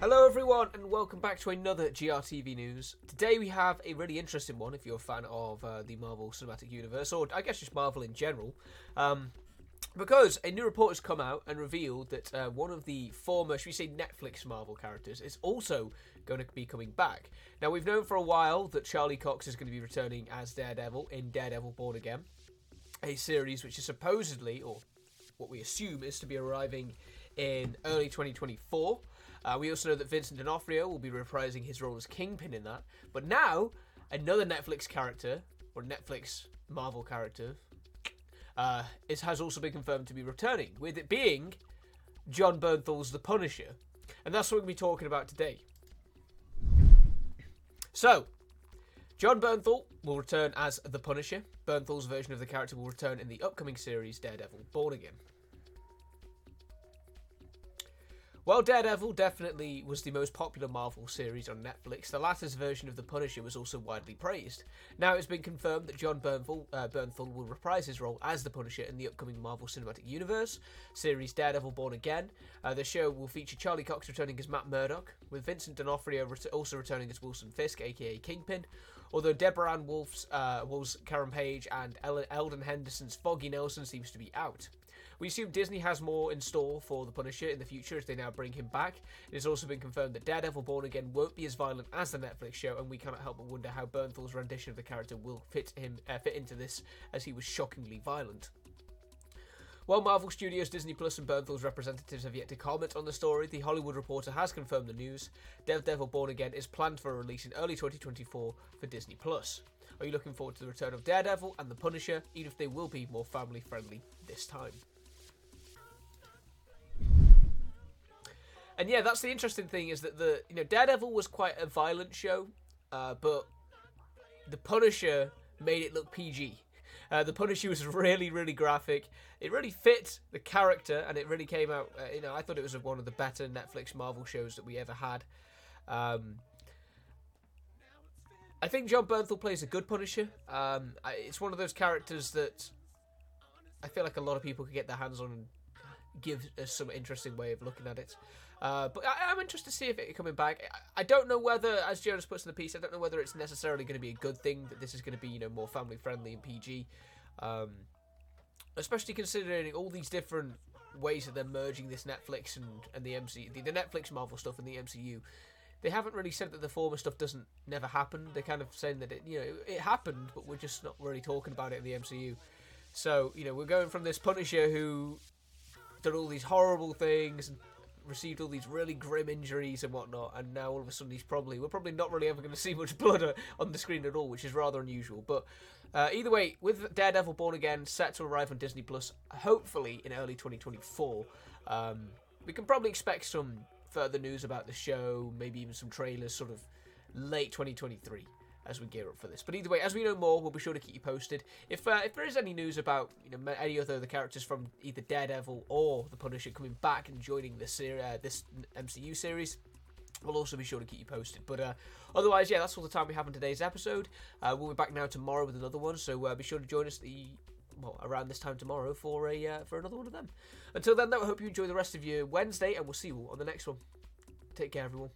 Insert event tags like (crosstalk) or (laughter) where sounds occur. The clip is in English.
Hello, everyone, and welcome back to another GRTV news. Today we have a really interesting one if you're a fan of uh, the Marvel Cinematic Universe, or I guess just Marvel in general. Um, because a new report has come out and revealed that uh, one of the former, should we say, Netflix Marvel characters is also going to be coming back. Now, we've known for a while that Charlie Cox is going to be returning as Daredevil in Daredevil Born Again, a series which is supposedly, or what we assume is to be arriving in early 2024. Uh, we also know that Vincent D'Onofrio will be reprising his role as Kingpin in that. But now, another Netflix character, or Netflix Marvel character, uh, is, has also been confirmed to be returning, with it being Jon Bernthal's The Punisher. And that's what we're going to be talking about today. So, Jon Bernthal will return as The Punisher. Bernthal's version of the character will return in the upcoming series Daredevil Born Again. While Daredevil definitely was the most popular Marvel series on Netflix, the latter's version of The Punisher was also widely praised. Now it's been confirmed that Jon Bernthal, uh, Bernthal will reprise his role as The Punisher in the upcoming Marvel Cinematic Universe series Daredevil Born Again. Uh, the show will feature Charlie Cox returning as Matt Murdock, with Vincent D'Onofrio also returning as Wilson Fisk, aka Kingpin. Although Deborah Ann Wolf's, uh, Wolf's Karen Page and El- Elden Henderson's Foggy Nelson seems to be out. We assume Disney has more in store for the Punisher in the future as they now bring him back. It has also been confirmed that Daredevil Born Again won't be as violent as the Netflix show, and we cannot help but wonder how Bernthal's rendition of the character will fit him uh, fit into this, as he was shockingly violent. While Marvel Studios, Disney Plus, and Bernthal's representatives have yet to comment on the story, the Hollywood Reporter has confirmed the news. Daredevil Born Again is planned for a release in early 2024 for Disney Plus. Are you looking forward to the return of Daredevil and the Punisher, even if they will be more family friendly this time? And yeah, that's the interesting thing is that the you know Daredevil was quite a violent show, uh, but the Punisher made it look PG. Uh, the Punisher was (laughs) really, really graphic. It really fit the character, and it really came out. Uh, you know, I thought it was one of the better Netflix Marvel shows that we ever had. Um, I think Jon Bernthal plays a good Punisher. Um, I, it's one of those characters that I feel like a lot of people could get their hands on and give us some interesting way of looking at it. Uh, but I, am interested to see if it coming back. I, I don't know whether, as Jonas puts in the piece, I don't know whether it's necessarily going to be a good thing that this is going to be, you know, more family friendly and PG. Um, especially considering all these different ways that they're merging this Netflix and, and the MCU, the, the Netflix Marvel stuff and the MCU. They haven't really said that the former stuff doesn't never happen. They're kind of saying that it, you know, it happened, but we're just not really talking about it in the MCU. So, you know, we're going from this Punisher who did all these horrible things and received all these really grim injuries and whatnot, and now all of a sudden he's probably we're probably not really ever going to see much blood on the screen at all, which is rather unusual. But uh, either way, with Daredevil Born Again set to arrive on Disney Plus, hopefully in early 2024, um, we can probably expect some further news about the show, maybe even some trailers, sort of late 2023 as we gear up for this. But either way, as we know more, we'll be sure to keep you posted. If uh, if there is any news about you know any other the characters from either Daredevil or the Punisher coming back and joining this ser- uh, this MCU series. We'll also be sure to keep you posted. But uh, otherwise, yeah, that's all the time we have in today's episode. Uh, we'll be back now tomorrow with another one, so uh, be sure to join us the well around this time tomorrow for a uh, for another one of them. Until then, though, I hope you enjoy the rest of your Wednesday, and we'll see you on the next one. Take care, everyone.